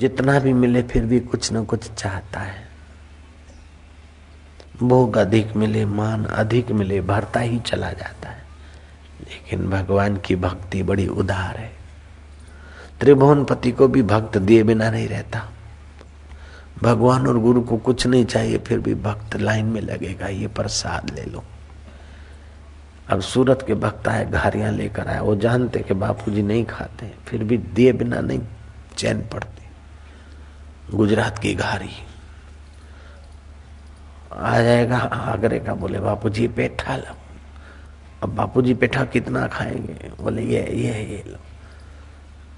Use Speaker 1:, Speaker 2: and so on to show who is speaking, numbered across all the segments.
Speaker 1: जितना भी मिले फिर भी कुछ न कुछ चाहता है। भोग अधिक मिले, मान अधिक मिले भरता ही चला जाता है। लेकिन भगवान की भक्ति बड़ी उदार है। त्रिभुवन पति को भी भक्त दिए बिना नहीं रहता। भगवान और गुरु को कुछ नहीं चाहिए, फिर भी भक्त लाइन में लगेगा, ये प्रसाद ले लो। अब सूरत के भक्त आए, घारियाँ लेकर आए, वो जानते कि बापूजी नहीं खाते, फिर भी दिए बिना नहीं, चैन पड़ती। गुजरात की घारी आ जाएगा आगरे का बोले, बापूजी, पेठा लो। अब बापूजी पेठा कितना खाएँगे? बोले, ये ये ये लो।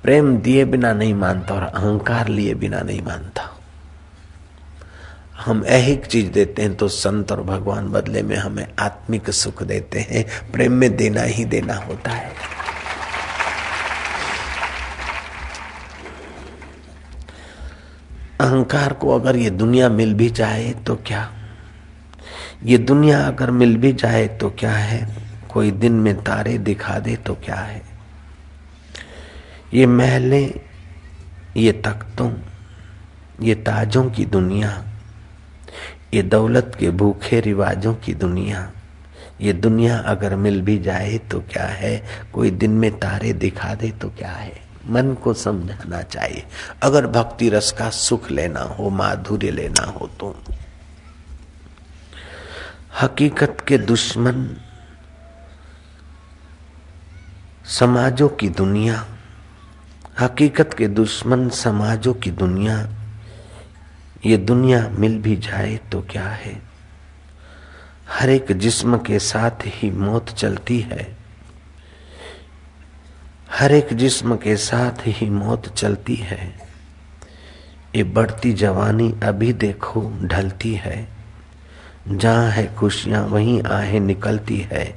Speaker 1: प्रेम दिए बिना नहीं मानता और अहंकार लिए बिना नहीं मानता। हम ऐहिक चीज़ देते हैं तो संत और भगवान बदले में हमें आत्मिक सुख देते हैं। प्रेम में देना ही देना होता है। अहंकार को अगर ये दुनिया मिल भी जाए तो क्या? ये दुनिया अगर मिल भी जाए तो क्या है? कोई दिन में तारे दिखा दे तो क्या है? ये महलें, ये तख्तों, ये ताजों की दुनिया, ये दौलत के भूखे रिवाजों की दुनिया, ये दुनिया अगर मिल भी जाए तो क्या है? कोई दिन में तारे दिखा दे तो क्या है? मन को समझाना चाहिए। अगर भक्ति रस का सुख लेना हो, माधुर्य लेना हो तो। हकीकत के दुश्मन, समाजों की दुनिया, हकीकत के दुश्मन, समाजों की दुनिया, ये दुनिया मिल भी जाए तो क्या है? हर एक जिस्म के साथ ही मौत चलती है। हर एक जिस्म के साथ ही मौत चलती है। ये बढ़ती जवानी अभी देखो ढलती है। जहाँ है खुशियाँ, वहीं आहे निकलती है।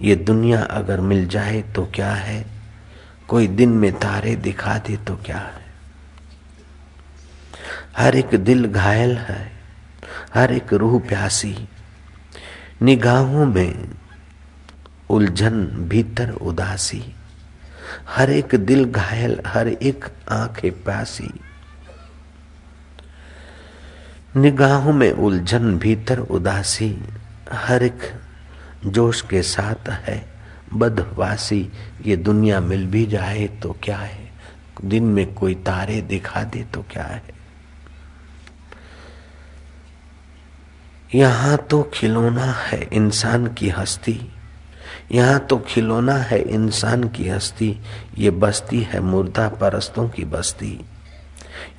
Speaker 1: ये दुनिया अगर मिल जाए तो क्या है? कोई दिन में तारे दिखा दे तो क्या है? हर एक दिल घायल है, हर एक रूह प्यासी। निगाहों में उलझन भीतर उदासी। हर एक दिल घायल, हर एक आँखें प्यासी। निगाहों में उलझन भीतर उदासी, हर एक जोश के साथ है बदवासी ये दुनिया मिल भी जाए तो क्या है? दिन में कोई तारे दिखा दे तो क्या है? यहाँ तो खिलौना है इंसान की हस्ती यहाँ तो खिलौना है इंसान की हस्ती, ये बस्ती है मुर्दा परस्तों की बस्ती।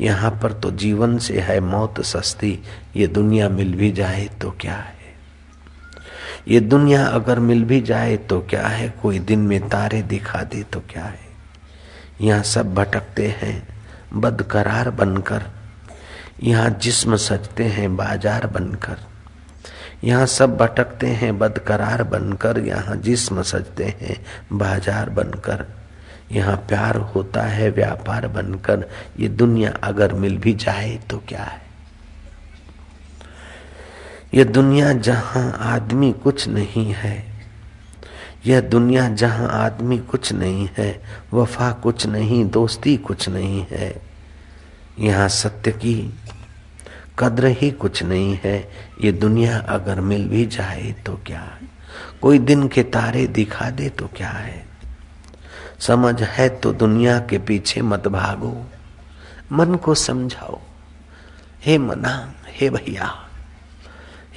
Speaker 1: यहाँ पर तो जीवन से है मौत सस्ती, ये दुनिया मिल भी जाए तो क्या है? ये दुनिया अगर मिल भी जाए तो क्या है? कोई दिन में तारे दिखा दे तो क्या है? यहाँ सब भटकते हैं, बदकरार बनकर। यहाँ जिस्म सजते हैं, बाज़ार बनकर। यहाँ सब भटकते हैं, बदकरार बनकर यहाँ जिस्म सजते हैं, बाज़ार बनकर। यहाँ प्यार होता है, व्यापार बनकर। ये दुनिया अगर मिल भी जाए तो क्या है? यह दुनिया जहाँ आदमी कुछ नहीं है, यह दुनिया जहाँ आदमी कुछ नहीं है, वफा कुछ नहीं, दोस्ती कुछ नहीं है, यहाँ सत्य की कद्र ही कुछ नहीं है। ये दुनिया अगर मिल भी जाए तो क्या? है कोई दिन के तारे दिखा दे तो क्या है? समझ है तो दुनिया के पीछे मत भागो। मन को समझाओ। हे मना हे भैया,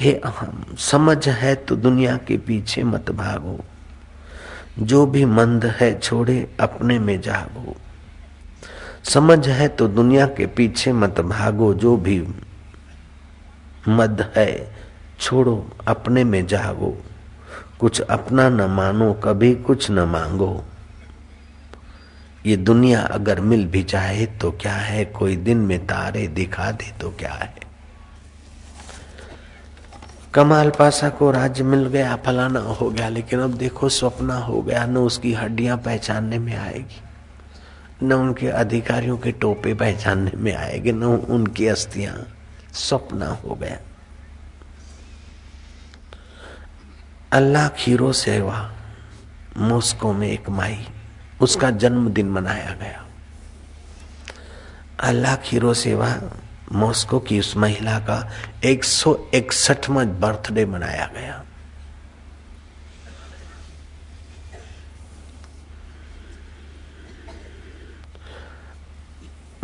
Speaker 1: हे अहम, समझ है तो दुनिया के पीछे मत भागो। जो भी मंद है छोड़े, अपने में जागो। समझ है तो दुनिया के पीछे मत भागो, जो भी मद है। छोड़ो, अपने में जागो। कुछ अपना न मानो, कभी कुछ न मांगो। ये दुनिया अगर मिल भी जाए तो क्या है? कोई दिन में तारे दिखा दे तो क्या है? कमाल पासा को राज्य मिल गया, फलाना हो गया, लेकिन अब देखो, स्वप्न हो गया, न उसकी हड्डियाँ पहचानने में आएगी। न उनके अधिकारियों के टोपे पहचानने में आएगी, न उनकी अस्थियाँ। स्वप्न हो गया। अल्लाह खीरो सेवा मॉस्को में एक माई, उसका जन्मदिन मनाया गया। अल्लाह खीरो सेवा मॉस्को की उस महिला का एक सौ इकसठवा बर्थडे मनाया गया।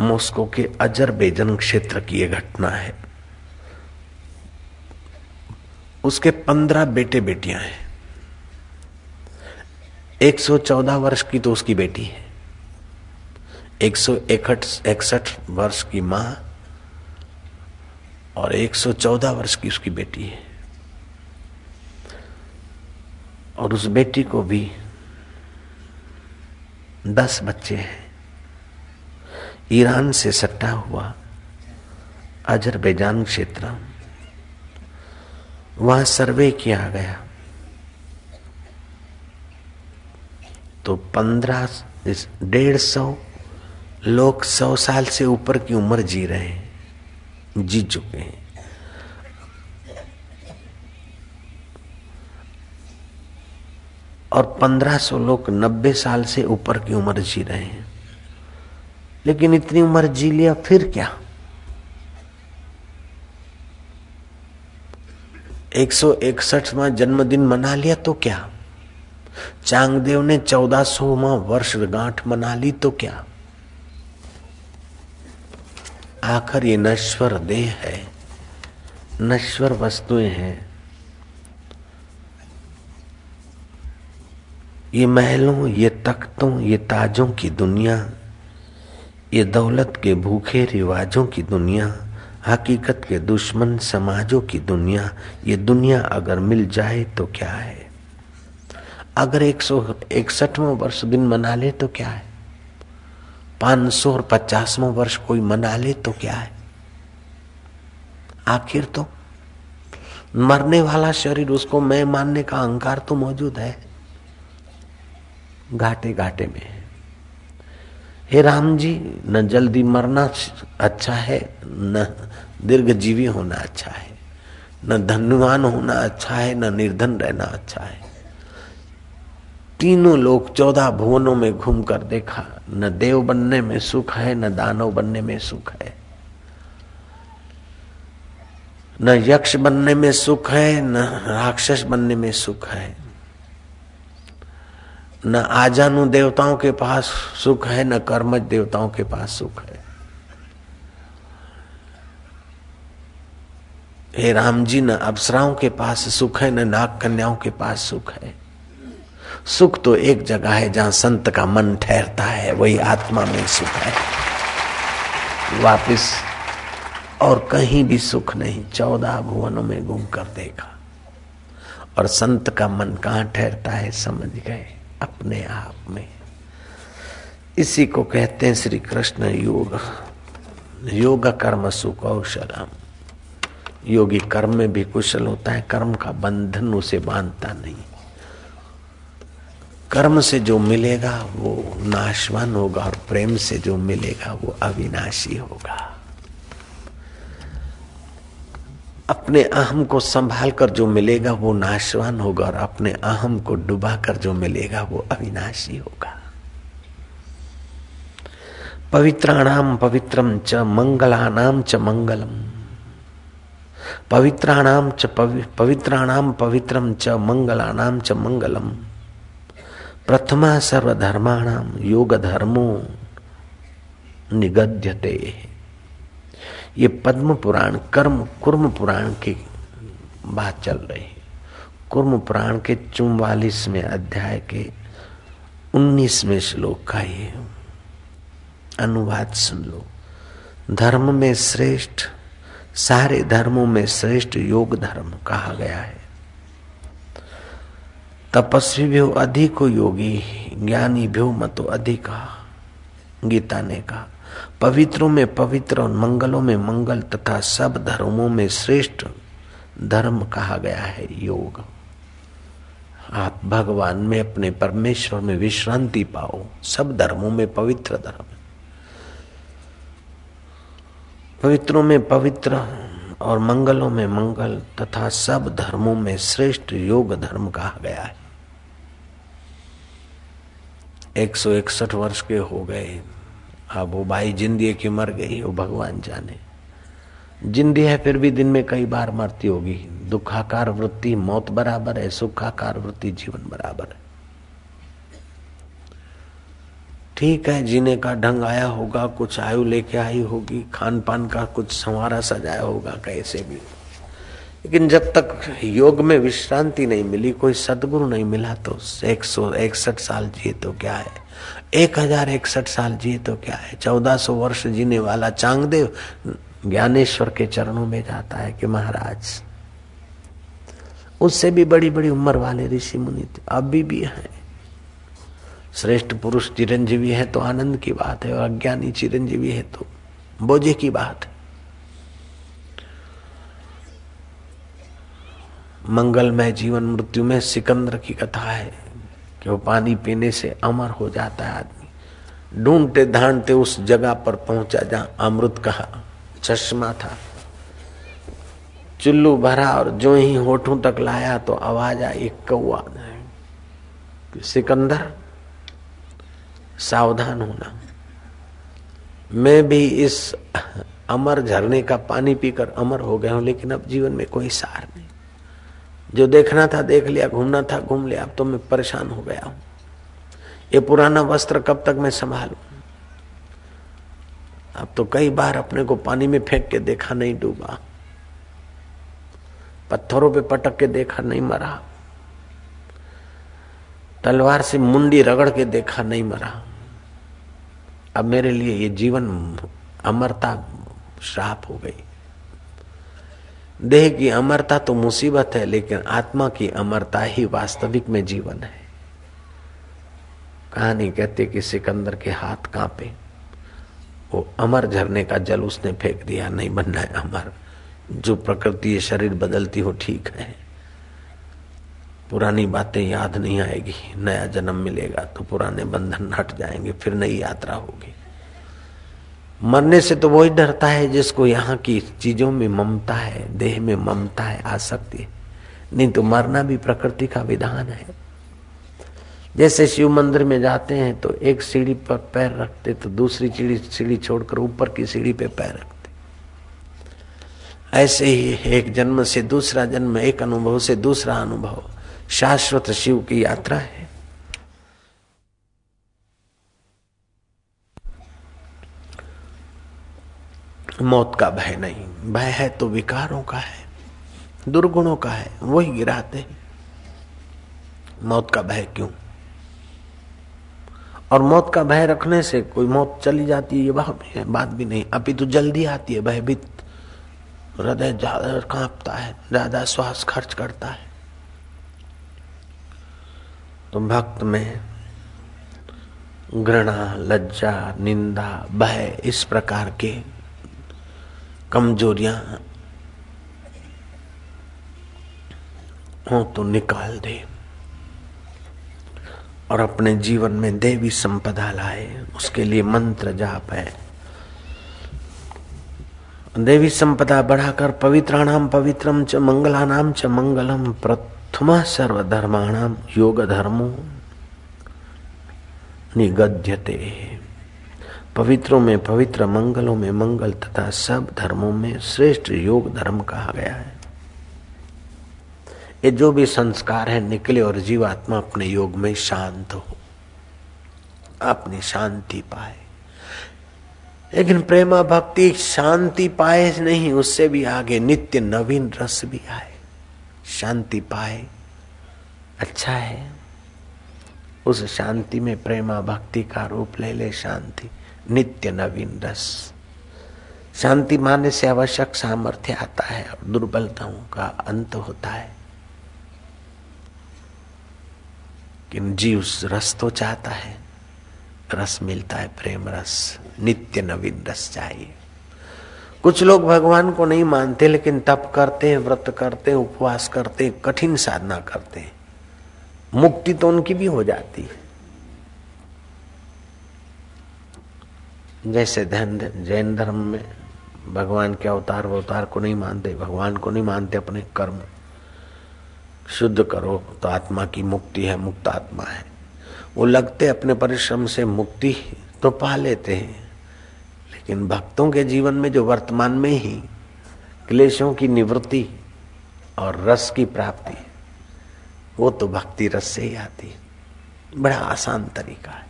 Speaker 1: मॉस्को के अजरबेजन क्षेत्र की यह घटना है। उसके पंद्रह बेटे बेटियाँ हैं 114 वर्ष की तो उसकी बेटी है। एक सौ इकसठ वर्ष की माँ और 114 वर्ष की उसकी बेटी है। और उस बेटी को भी दस बच्चे हैं। ईरान से सट्टा हुआ अजरबैजान क्षेत्र, वहाँ सर्वे किया गया। तो पंद्रह डेढ़ सौ लोग सौ साल से ऊपर की उम्र जी रहे हैं, जी चुके हैं। और पंद्रह सौ लोग नब्बे साल से ऊपर की उम्र जी रहे हैं। लेकिन इतनी उम्र जी लिया, फिर क्या? एक सौ इकसठवा जन्मदिन मना लिया तो क्या? चांगदेव ने चौदह सौवा वर्ष गांठ मना ली तो क्या? आखिर ये नश्वर देह है, नश्वर वस्तुएँ हैं। ये महलों, ये तख्तों, ये ताजों की दुनिया ये दौलत के भूखे रिवाजों की दुनिया, हकीकत के दुश्मन समाजों की दुनिया, ये दुनिया अगर मिल जाए तो क्या है? अगर एक सौ इकसठवा वर्ष दिन मना ले तो क्या है? पाँच सौ और पचासवा वर्ष कोई मना ले तो क्या है? आखिर तो मरने वाला शरीर, उसको मैं मानने का अहंकार तो मौजूद है। घाटे घाटे में। हे राम जी, न जल्दी मरना अच्छा है, न दीर्घ जीवी होना अच्छा है, न धनवान होना अच्छा है, न निर्धन रहना अच्छा है। तीनों लोग चौदह भुवनों में घूम कर देखा, न देव बनने में सुख है, न दानव बनने में सुख है। न यक्ष बनने में सुख है, न राक्षस बनने में सुख है। न आजानु देवताओं के पास सुख है, न कर्मज देवताओं के पास सुख है। हे राम जी, न अप्सराओं के पास सुख है, न नाग कन्याओं के पास सुख है। सुख तो एक जगह है जहाँ संत का मन ठहरता है, वही आत्मा में सुख है। वापिस और कहीं भी सुख नहीं, चौदह भुवनों में घूम कर देखा। और संत का मन कहाँ ठहरता है, समझ गए। अपने आप में। इसी को कहते हैं श्री कृष्ण योग। योग कर्म सुकौशलम योगी कर्म में भी कुशल होता है, कर्म का बंधन उसे बांधता नहीं। कर्म से जो मिलेगा वो नाशवान होगा और प्रेम से जो मिलेगा वो अविनाशी होगा। अपने अहम को संभाल कर जो मिलेगा वो नाशवान होगा और अपने अहम को डुबा कर जो मिलेगा वो अविनाशी होगा। पवित्राणाम पवित्रम च मंगलानाम च मंगलम। पवित्राणाम च पवित्राणाम पवित्रम च मंगलानाम च मंगलम। प्रथमा सर्वधर्माणाम योग धर्मो निगद्यते। ये पद्म पुराण, कर्म, कुर्म पुराण की बात चल रही है। कुर्म पुराण के चुम्बालीसवें अध्याय के उन्नीसवें श्लोक का ये अनुवाद सुन लो। धर्म में श्रेष्ठ, सारे धर्मों में श्रेष्ठ योग धर्म कहा गया है। तपस्वी भी हो अधिक योगी, ज्ञानी भी मतो अधिका, गीता ने कहा। पवित्रों में पवित्र और मंगलों में मंगल तथा सब धर्मों में श्रेष्ठ धर्म कहा गया है, योग। आप भगवान में अपने परमेश्वर में विश्रांति पाओ। सब धर्मों में पवित्र धर्म। पवित्रों में पवित्र और मंगलों में मंगल तथा सब धर्मों में श्रेष्ठ योग धर्म कहा गया है। एक सौ इकसठ वर्ष के हो गए। अब वो बाई जिंदी की मर गई, वो भगवान जाने। जिंदी है फिर भी दिन में कई बार मरती होगी। दुखाकार वृत्ति, मौत बराबर है, सुखाकार वृत्ति, जीवन बराबर है। ठीक है, जीने का ढंग आया होगा, कुछ आयु लेके आई होगी खान पान का कुछ संवारा सजाया होगा, कैसे भी। लेकिन जब तक योग में विश्रांति नहीं मिली, कोई सदगुरु नहीं मिला तो एक सौ इकसठ साल जिए तो क्या है? एक हज़ार इकसठ साल जिए तो क्या है? चौदह सौ वर्ष जीने वाला चांगदेव ज्ञानेश्वर के चरणों में जाता है कि महाराज, उससे भी बड़ी बड़ी उम्र वाले ऋषि मुनि अभी भी हैं। श्रेष्ठ पुरुष चिरंजीवी है तो आनंद की बात है और अज्ञानी चिरंजीवी है तो बोझे की बात है। मंगलमय जीवन मृत्यु में सिकंदर की कथा है कि वो पानी पीने से अमर हो जाता है आदमी। ढूंढते ढांढते उस जगह पर पहुँचा जहाँ अमृत कहा चश्मा था। चुल्लू भरा और जो ही होठों तक लाया तो आवाज़ आई कौआ सिकंदर, सावधान होना। मैं भी इस अमर झरने का पानी पीकर अमर हो गया हूँ, लेकिन अब जीवन में कोई सार नहीं। जो देखना था देख लिया, घूमना था घूम लिया। अब तो मैं परेशान हो गया हूँ। ये पुराना वस्त्र कब तक मैं संभालू? अब तो कई बार अपने को पानी में फेंक के देखा नहीं डूबा। पत्थरों पे पटक के देखा नहीं मरा। तलवार से मुंडी रगड़ के देखा नहीं मरा। अब मेरे लिए ये जीवन अमरता श्राप हो गई। देह की अमरता तो मुसीबत है, लेकिन आत्मा की अमरता ही वास्तविक में जीवन है। कहानी कहते कि सिकंदर के हाथ कांपे। वो अमर झरने का जल उसने फेंक दिया, नहीं बनना है अमर। जो प्रकृति शरीर बदलती हो, ठीक है। पुरानी बातें याद नहीं आएगी, नया जन्म मिलेगा तो पुराने बंधन हट जाएँगे, फिर नई यात्रा होगी। मरने से तो वही डरता है जिसको यहाँ की चीज़ों में ममता है, देह में ममता है, आसक्ति है। नहीं तो मरना भी प्रकृति का विधान है। जैसे शिव मंदिर में जाते हैं तो एक सीढ़ी पर पैर रखते तो दूसरी सीढ़ी सीढ़ी छोड़कर ऊपर की सीढ़ी पे पैर रखते। ऐसे ही एक जन्म से दूसरा जन्म, एक अनुभव से दूसरा अनुभव। शाश्वत शिव की यात्रा है। मौत का भय नहीं। भय है तो विकारों का है, दुर्गुणों का है, वही गिराते हैं। मौत का भय क्यों? और मौत का भय रखने से कोई मौत चली जाती है, ये बात है, बात भी नहीं। अभी तो जल्दी आती है, भयभीत। हृदय ज़्यादा कांपता है, ज़्यादा श्वास खर्च करता है। तो भक्त में घृणा, लज्जा, निंदा, भय इस प्रकार के कमजोरियाँ हो तो निकाल दे और अपने जीवन में देवी संपदा लाए, उसके लिए मंत्र जाप है। देवी संपदा बढ़ाकर पवित्राणाम पवित्रम च मंगलानाम च मंगलम, प्रथम सर्वधर्माणाम योग धर्मो निगद्यते। पवित्रों में, पवित्र मंगलों में, मंगल तथा सब धर्मों में श्रेष्ठ योग धर्म कहा गया है। ये जो भी संस्कार है, निकले और जीवात्मा अपने योग में शांत हो, अपनी शांति पाए। लेकिन प्रेमा भक्ति शांति पाए नहीं, उससे भी आगे नित्य नवीन रस भी आए। शांति पाए अच्छा है। उस शांति में प्रेमा भक्ति का रूप ले ले, शांति। नित्य नवीन रस। शांति माने से आवश्यक सामर्थ्य आता है और दुर्बलताओं का अंत होता है। कि जीव रस तो चाहता है, रस मिलता है, प्रेम रस, नित्य नवीन रस चाहिए। कुछ लोग भगवान को नहीं मानते, लेकिन तप करते हैं, व्रत करते हैं, उपवास करते हैं, कठिन साधना करते हैं। मुक्ति तो उनकी भी हो जाती है। जैसे ध्यान जैन धर्म में भगवान के अवतार अवतार को नहीं मानते, भगवान को नहीं मानते अपने कर्म। शुद्ध करो तो आत्मा की मुक्ति है, मुक्त आत्मा है। वो लगते अपने परिश्रम से मुक्ति तो पा लेते हैं। लेकिन भक्तों के जीवन में जो वर्तमान में ही क्लेशों की निवृत्ति और रस की प्राप्ति, वो तो भक्ति रस से ही आती है। बड़ा आसान तरीका है।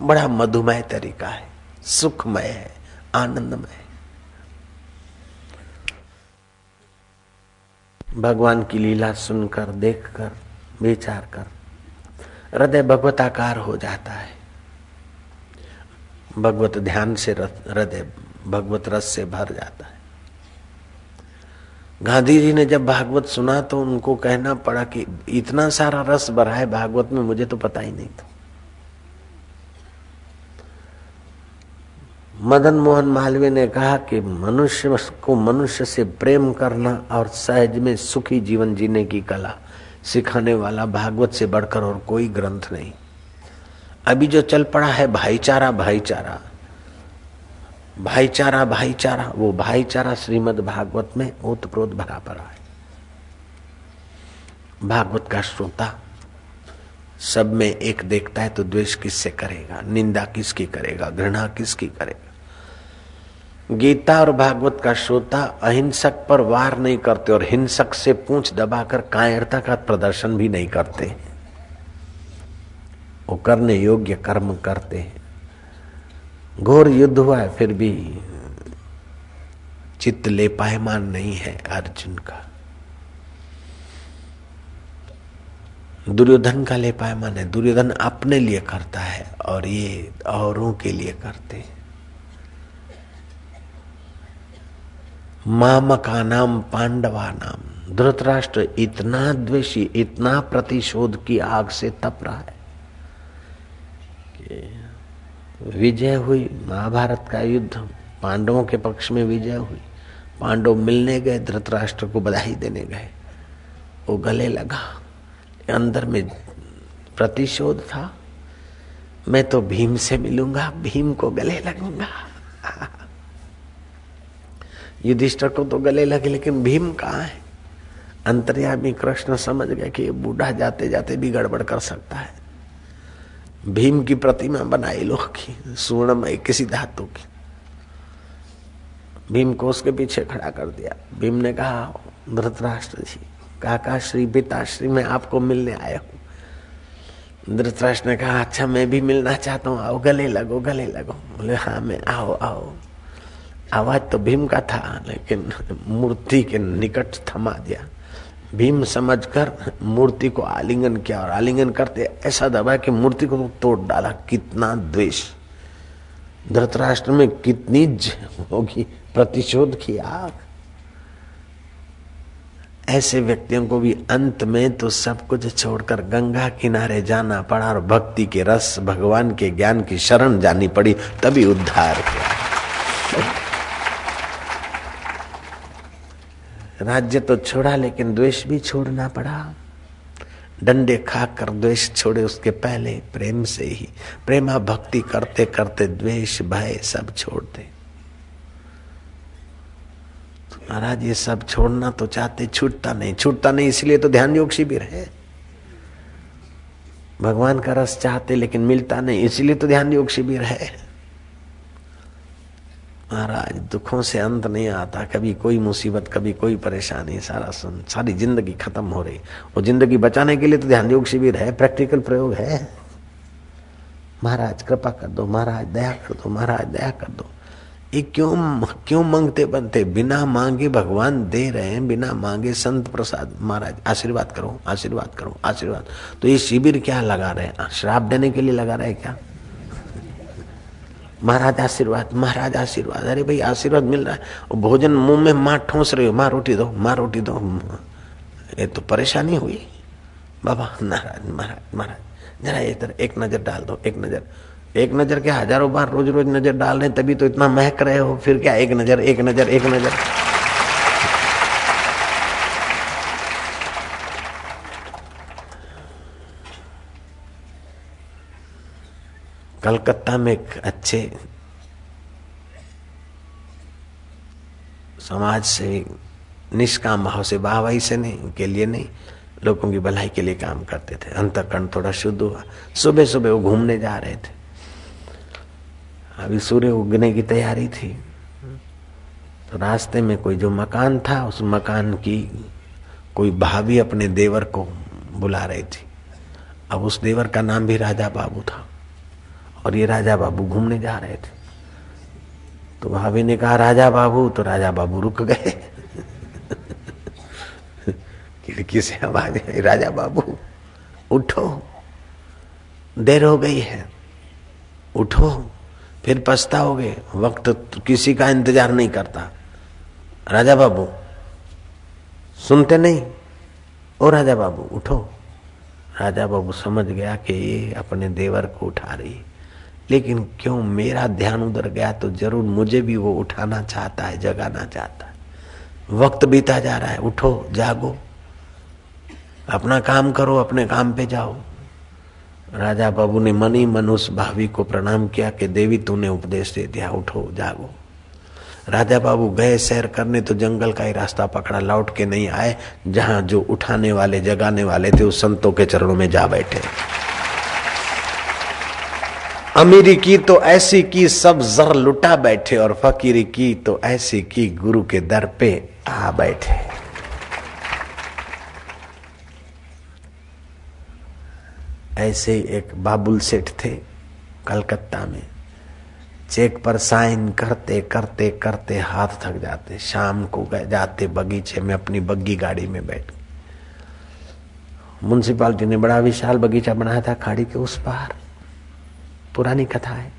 Speaker 1: बड़ा मधुमय तरीका है। सुखमय है आनंदमय। है भगवान की लीला सुनकर, देखकर, विचार कर, हृदय भगवताकार हो जाता है। भगवत ध्यान से हृदय भगवत रस से भर जाता है। गांधी जी ने जब भागवत सुना तो उनको कहना पड़ा कि इतना सारा रस भरा है भागवत में, मुझे तो पता ही नहीं था। मदन मोहन मालवीय ने कहा कि मनुष्य को मनुष्य से प्रेम करना और सहज में सुखी जीवन जीने की कला सिखाने वाला भागवत से बढ़कर और कोई ग्रंथ नहीं। अभी जो चल पड़ा है भाईचारा भाईचारा भाईचारा भाईचारा, वो भाईचारा श्रीमद भागवत में ओतप्रोत भरा पड़ा है भागवत का श्रोता, सब में एक देखता है तो द्वेष किससे करेगा? निंदा किसकी करेगा? घृणा किसकी करेगा? गीता और भागवत का श्रोता अहिंसक पर वार नहीं करते और हिंसक से पूछ दबाकर कायरता का प्रदर्शन भी नहीं करते। वो करने योग्य कर्म करते हैं। घोर युद्ध हुआ है, फिर भी चित्त ले पायमान नहीं है अर्जुन का। दुर्योधन का ले पायमान है। दुर्योधन अपने लिए करता है और ये औरों के लिए करते हैं। मामका नाम पांडवा नाम धृतराष्ट्र इतना द्वेषी, इतना प्रतिशोध की आग से तप रहा है कि विजय हुई महाभारत का युद्ध। पांडवों के पक्ष में विजय हुई। पांडव मिलने गए, धृतराष्ट्र को बधाई देने गए। वो गले लगा। अंदर में प्रतिशोध था। मैं तो भीम से मिलूँगा, भीम को गले लगूँगा। युधिष्ठर को तो गले लगे, लेकिन भीम कहाँ है? अंतर्यामी कृष्ण समझ गया कि ये बूढ़ा जाते जाते भी गड़बड़ कर सकता है। भीम की प्रतिमा बनाई लो की सुवर्णमय, किसी धातु की। भीम को उसके पीछे खड़ा कर दिया। भीम ने कहा, धृतराष्ट्र जी, काका श्री पिताश्री, मैं आपको मिलने आया हूँ। धृतराष्ट्र ने कहा अच्छा मैं भी मिलना चाहता हूँ। आओ, गले लगो गले लगो। बोले हाँ मैं, आओ आओ। आवाज़ तो भीम का था, लेकिन मूर्ति के निकट थमा दिया। भीम समझकर मूर्ति को आलिंगन किया और आलिंगन करते ऐसा दबा कि मूर्ति को तोड़ डाला। कितना द्वेष। धृतराष्ट्र में कितनी होगी प्रतिशोध की आग। ऐसे व्यक्तियों को भी अंत में तो सब कुछ छोड़कर गंगा किनारे जाना पड़ा और भक्ति के रस, भगवान के ज्ञान की शरण जानी पड़ी, तभी उद्धार किया। राज्य तो छोड़ा, लेकिन द्वेष भी छोड़ना पड़ा। डंडे खाकर द्वेष छोड़े उसके पहले, प्रेम से ही। प्रेमा भक्ति करते करते द्वेष, भय सब छोड़ते महाराज ये सब छोड़ना तो चाहते, छूटता नहीं। छूटता नहीं, इसलिए तो ध्यान योग शिविर है। भगवान का रस चाहते, लेकिन मिलता नहीं, इसलिए तो ध्यान योग शिविर है। महाराज, दुखों से अंत नहीं आता। कभी कोई मुसीबत, कभी कोई परेशानी, सारा सुन सारी ज़िंदगी खत्म हो रही। और ज़िंदगी बचाने के लिए तो ध्यान योग शिविर है, प्रैक्टिकल प्रयोग है। महाराज, कृपा कर दो, महाराज, दया कर दो, महाराज, दया कर दो। ये क्यों क्यों मांगते बनते? बिना मांगे भगवान दे रहे हैं, बिना मांगे संत प्रसाद। महाराज, आशीर्वाद करो आशीर्वाद करो, आशीर्वाद। तो ये शिविर क्या लगा रहे हैं? श्राप देने के लिए लगा रहे हैं क्या? महाराज आशीर्वाद महाराज आशीर्वाद। अरे भाई, आशीर्वाद मिल रहा है। और भोजन मुँह में माँ ठोस रही हो, माँ रोटी दो, माँ रोटी दो। ये तो परेशानी हुई। बाबा नाराज़ महाराज महाराज, जरा इधर एक नज़र डाल दो, एक नज़र। एक नज़र के हज़ारों बार रोज रोज नज़र डाल रहे तभी तो इतना महक रहे हो। फिर क्या एक नज़र एक नज़र एक नज़र? कलकत्ता में एक अच्छे समाज से, निष्काम भाव से, वाहवाही से नहीं, के लिए नहीं, लोगों की भलाई के लिए काम करते थे। अंतकरण थोड़ा शुद्ध हुआ। सुबह सुबह वो घूमने जा रहे थे। अभी सूर्य उगने की तैयारी थी। तो रास्ते में कोई जो मकान था, उस मकान की कोई भाभी अपने देवर को बुला रही थी। अब उस देवर का नाम भी राजा बाबू था। और ये राजा बाबू घूमने जा रहे थे। तो भाभी ने कहा, राजा बाबू तो राजा बाबू रुक गए। खिड़की से आवाज़ आई, राजा बाबू, उठो। देर हो गई है। उठो। फिर पछताओगे। वक्त तो किसी का इंतज़ार नहीं करता। राजा बाबू, सुनते नहीं? ओ राजा बाबू, उठो। राजा बाबू समझ गया कि ये अपने देवर को उठा रही लेकिन क्यों मेरा ध्यान उधर गया तो ज़रूर मुझे भी वो उठाना चाहता है, जगाना चाहता है। वक्त बीता जा रहा है, उठो, जागो। अपना काम करो, अपने काम पे जाओ। राजा बाबू ने मनी मन उस भावी को प्रणाम किया कि देवी तूने उपदेश दे दिया, उठो, जागो। राजा बाबू गए सैर करने तो जंगल का ही रास्ता पकड़ा, लौट के नहीं आए, जहाँ जो उठाने वाले, जगाने वाले थे, उस संतों के चरणों में जा बैठे। अमीरी की तो ऐसी की सब जर लुटा बैठे और फकीरी की तो ऐसी की गुरु के दर पे आ बैठे। ऐसे एक बाबुल सेठ थे कलकत्ता में। चेक पर साइन करते करते करते हाथ थक जाते। शाम को गए, जाते बगीचे में अपनी बग्गी गाड़ी में बैठ म्यूनसिपालिटी ने बड़ा विशाल बगीचा बनाया था खाड़ी के उस पार। पुरानी कथा है।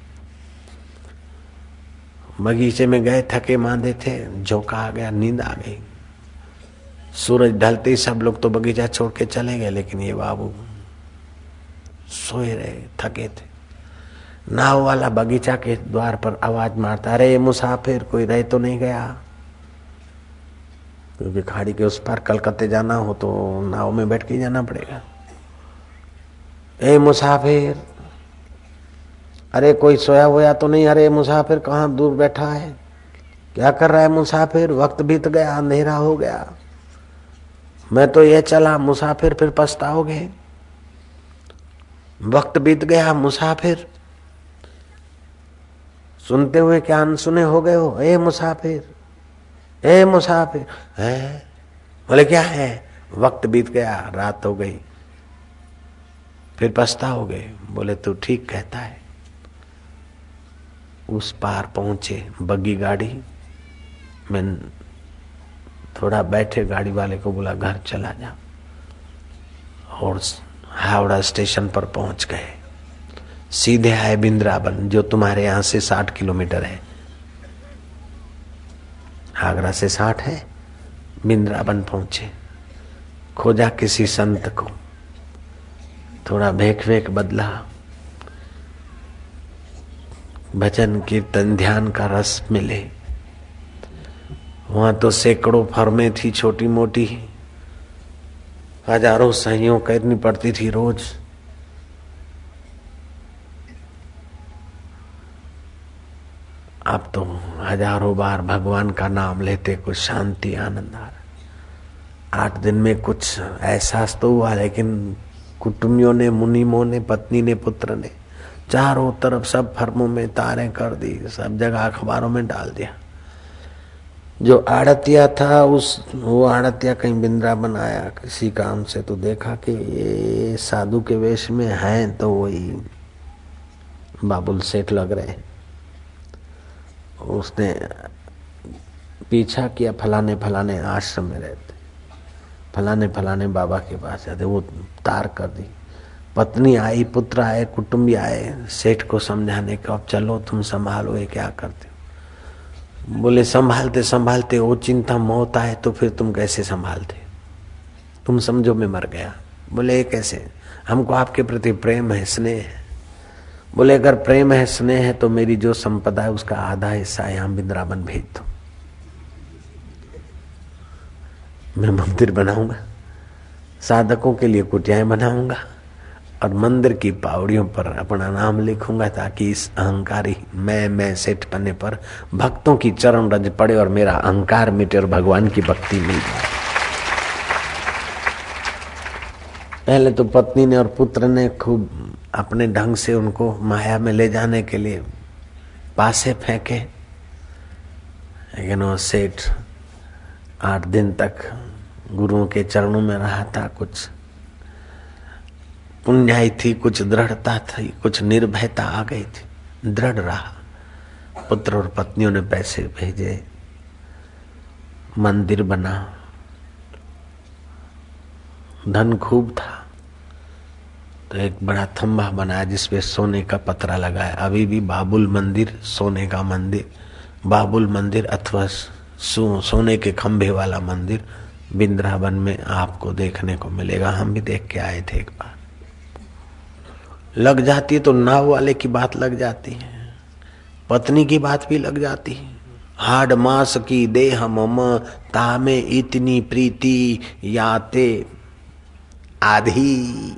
Speaker 1: बगीचे में गए, थके मांदे थे, झोंका आ गया, नींद आ गई। सूरज ढलते ही सब लोग तो बगीचा छोड़ के चले गए, लेकिन ये बाबू सोए रहे, थके थे। नाव वाला बगीचा के द्वार पर आवाज़ मारता, अरे मुसाफिर, कोई रह तो नहीं गया? क्योंकि खाड़ी के उस पार कलकत्ते जाना हो तो नाव में बैठ के जाना पड़ेगा। ए, मुसाफिर अरे कोई सोया हुआ तो नहीं, अरे मुसाफिर कहाँ दूर बैठा है? क्या कर रहा है मुसाफिर? वक्त बीत गया, अंधेरा हो गया। मैं तो ये चला, मुसाफिर फिर पछताओगे? वक्त बीत गया, मुसाफिर। सुनते हुए क्या अनसुने हो गए हो? ए मुसाफिर ए मुसाफिर। है? बोले, क्या है? वक्त बीत गया, रात हो गई। फिर पछता गए बोले, तू ठीक कहता है। उस पार पहुँचे। बग्गी गाड़ी। मैं थोड़ा बैठे गाड़ी वाले को बोला, घर चला जा। और हावड़ा स्टेशन पर पहुँच गए। सीधे आए बिंद्रावन जो तुम्हारे यहाँ से साठ किलोमीटर है। आगरा से साठ है बिंद्रावन पहुँचे। खोजा किसी संत को। थोड़ा भेक वेक बदला। भजन कीर्तन ध्यान का रस मिले। वहाँ तो सैकड़ों फर्में थी छोटी मोटी हज़ारों सहियों करनी पड़ती थी रोज। आप तो हज़ारों बार भगवान का नाम लेते कुछ शांति, आनंद आ रहा आठ दिन में कुछ एहसास तो हुआ, लेकिन कुटुंबियों ने, मुनिमों ने, पत्नी ने, पुत्र ने चारों तरफ़ सब फर्मों में तारे कर दी, सब जगह अखबारों में डाल दिया। जो आड़तिया था, उस, वो आड़तिया कहीं बिंद्रा बनाया, किसी काम से तो देखा कि ये साधु के वेश में हैं तो वही बाबुल सेठ लग रहे उसने पीछा किया, फलाने फलाने आश्रम में रहते। फलाने फलाने बाबा के पास जाते, वो तार कर दी। पत्नी आई, पुत्र आए, कुटुंबी आए, सेठ को समझाने को, अब चलो तुम संभालो, ये क्या करते हो? बोले, संभालते संभालते, वो चिंता, मौत आए तो फिर तुम कैसे संभालते? तुम समझो मैं मर गया। बोले, ये कैसे? हमको आपके प्रति प्रेम है, स्नेह है। बोले, अगर प्रेम है, स्नेह है तो मेरी जो संपदा है, उसका आधा हिस्सा यहाँ बिंद्रावन भेज दो। मैं मंदिर बनाऊँगा, साधकों के लिए कुटियाएँ बनाऊँगा। और मंदिर की पावड़ियों पर अपना नाम लिखूँगा ताकि इस अहंकारी मैं मैं सेठ पन्ने पर भक्तों की चरण रज पड़े और मेरा अहंकार मिटे और भगवान की भक्ति मिल जाए। पहले तो पत्नी ने और पुत्र ने खूब अपने ढंग से उनको माया में ले जाने के लिए पासे फेंके। लेकिन वो सेठ आठ दिन तक गुरुओं के चरणों में रहा था, कुछ पुण्याई थी कुछ दृढ़ता थी कुछ निर्भयता आ गई थी। दृढ़ रहा। पुत्र और पत्नियों ने पैसे भेजे। मंदिर बना। धन खूब था। तो एक बड़ा थम्बा बनाया जिसपे सोने का पतरा लगाया। अभी भी बाबुल मंदिर सोने का मंदिर बाबुल मंदिर अथवा सो, सोने के खंभे वाला मंदिर बिंद्रावन में आपको देखने को मिलेगा। हम भी देख के आए थे एक बार। लग जाती है तो नाव वाले की बात लग जाती है। पत्नी की बात भी लग जाती है। हाड मास की देह मम, तामे इतनी प्रीति, याते आधी।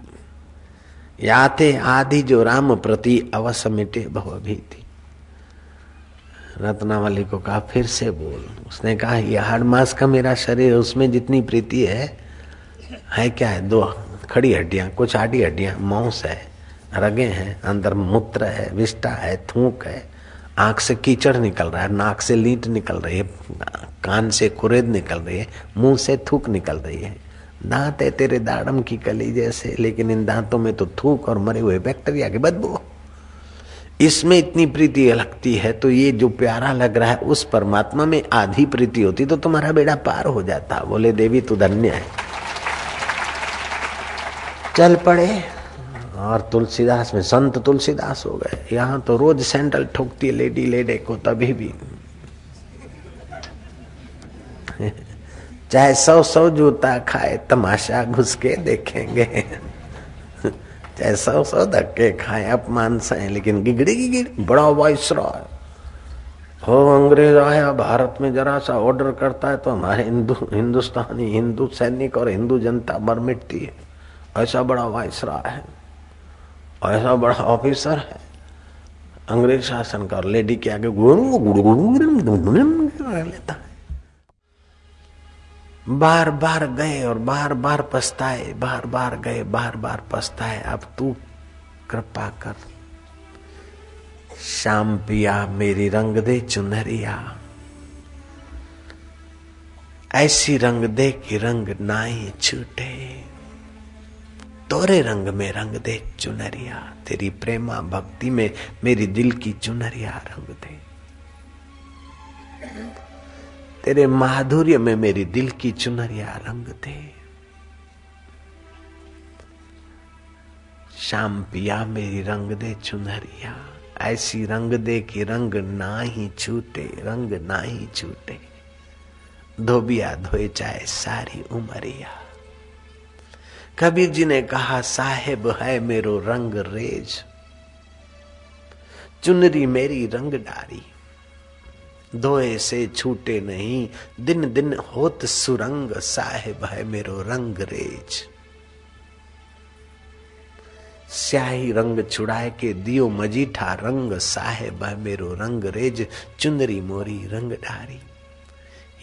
Speaker 1: याते आधी जो राम प्रति अवश्य मिटे भवभीति रत्नावली को कहा, फिर से बोल। उसने कहा, ये हाड मास का मेरा शरीर, उसमें जितनी प्रीति है है क्या है? दो खड़ी हड्डियाँ, कुछ आडी हड्डियाँ, मांस है। रगे हैं, अंदर मूत्र है विष्टा है, थूक है, आँख से कीचड़ निकल रहा है, नाक से लीट निकल रही है, कान से कुरेद निकल रही है, मुँह से थूक निकल रही है। दांत है तेरे दाड़म की कली जैसे, लेकिन इन दांतों में तो थूक और मरे हुए बैक्टीरिया की बदबू। इसमें इतनी प्रीति लगती है तो ये जो प्यारा लग रहा है, उस परमात्मा में आधी प्रीति होती तो तुम्हारा बेड़ा पार हो जाता। बोले, देवी, तू धन्य है। चल पड़े। और तुलसीदास में संत तुलसीदास हो गए। यहाँ तो रोज सैंडल ठोकती है लेडी लेडे को, तभी भी। चाहे सौ सौ जूता खाए, तमाशा घुस के देखेंगे। चाहे सौ सौ धक्के खाए, अपमान सहे लेकिन गिगड़ी गिगड़ी, बड़ा वायसराय हो अंग्रेज़ आया, भारत में जरा सा ऑर्डर करता है तो हमारे हिंदू, हिंदुस्तानी, हिंदू सैनिक और हिंदू जनता मर मिटती है। ऐसा बड़ा वायसराय है। ऐसा बड़ा ऑफिसर है अंग्रेज़ शासन का लेडी के आगे लेता है बार बार गए और बार बार पछताए बार बार गए बार बार पछताए अब तू कृपा कर शाम पिया मेरी रंग दे चुनरिया ऐसी रंग दे कि रंग नाई छूटे तोरे रंग में रंग दे चुनरिया, तेरी प्रेमा भक्ति में मेरी दिल की चुनरिया रंग दे। तेरे माधुर्य में मेरी दिल की चुनरिया रंग दे। शाम पिया मेरी रंग दे चुनरिया, ऐसी रंग दे कि रंग ना ही छूटे, रंग ना ही छूटे। धोबिया धोए चाहे सारी उमरिया। कबीर जी ने कहा, साहेब, है मेरो रंग रेज। चुनरी मेरी रंग डारी। धोए से छूटे नहीं, दिन दिन होत सुरंग। साहेब, है मेरो रंग रेज। स्याही रंग छुड़ाए के दियो मजीठा रंग। साहेब, है मेरो रंग रेज। चुनरी मोरी रंग डारी।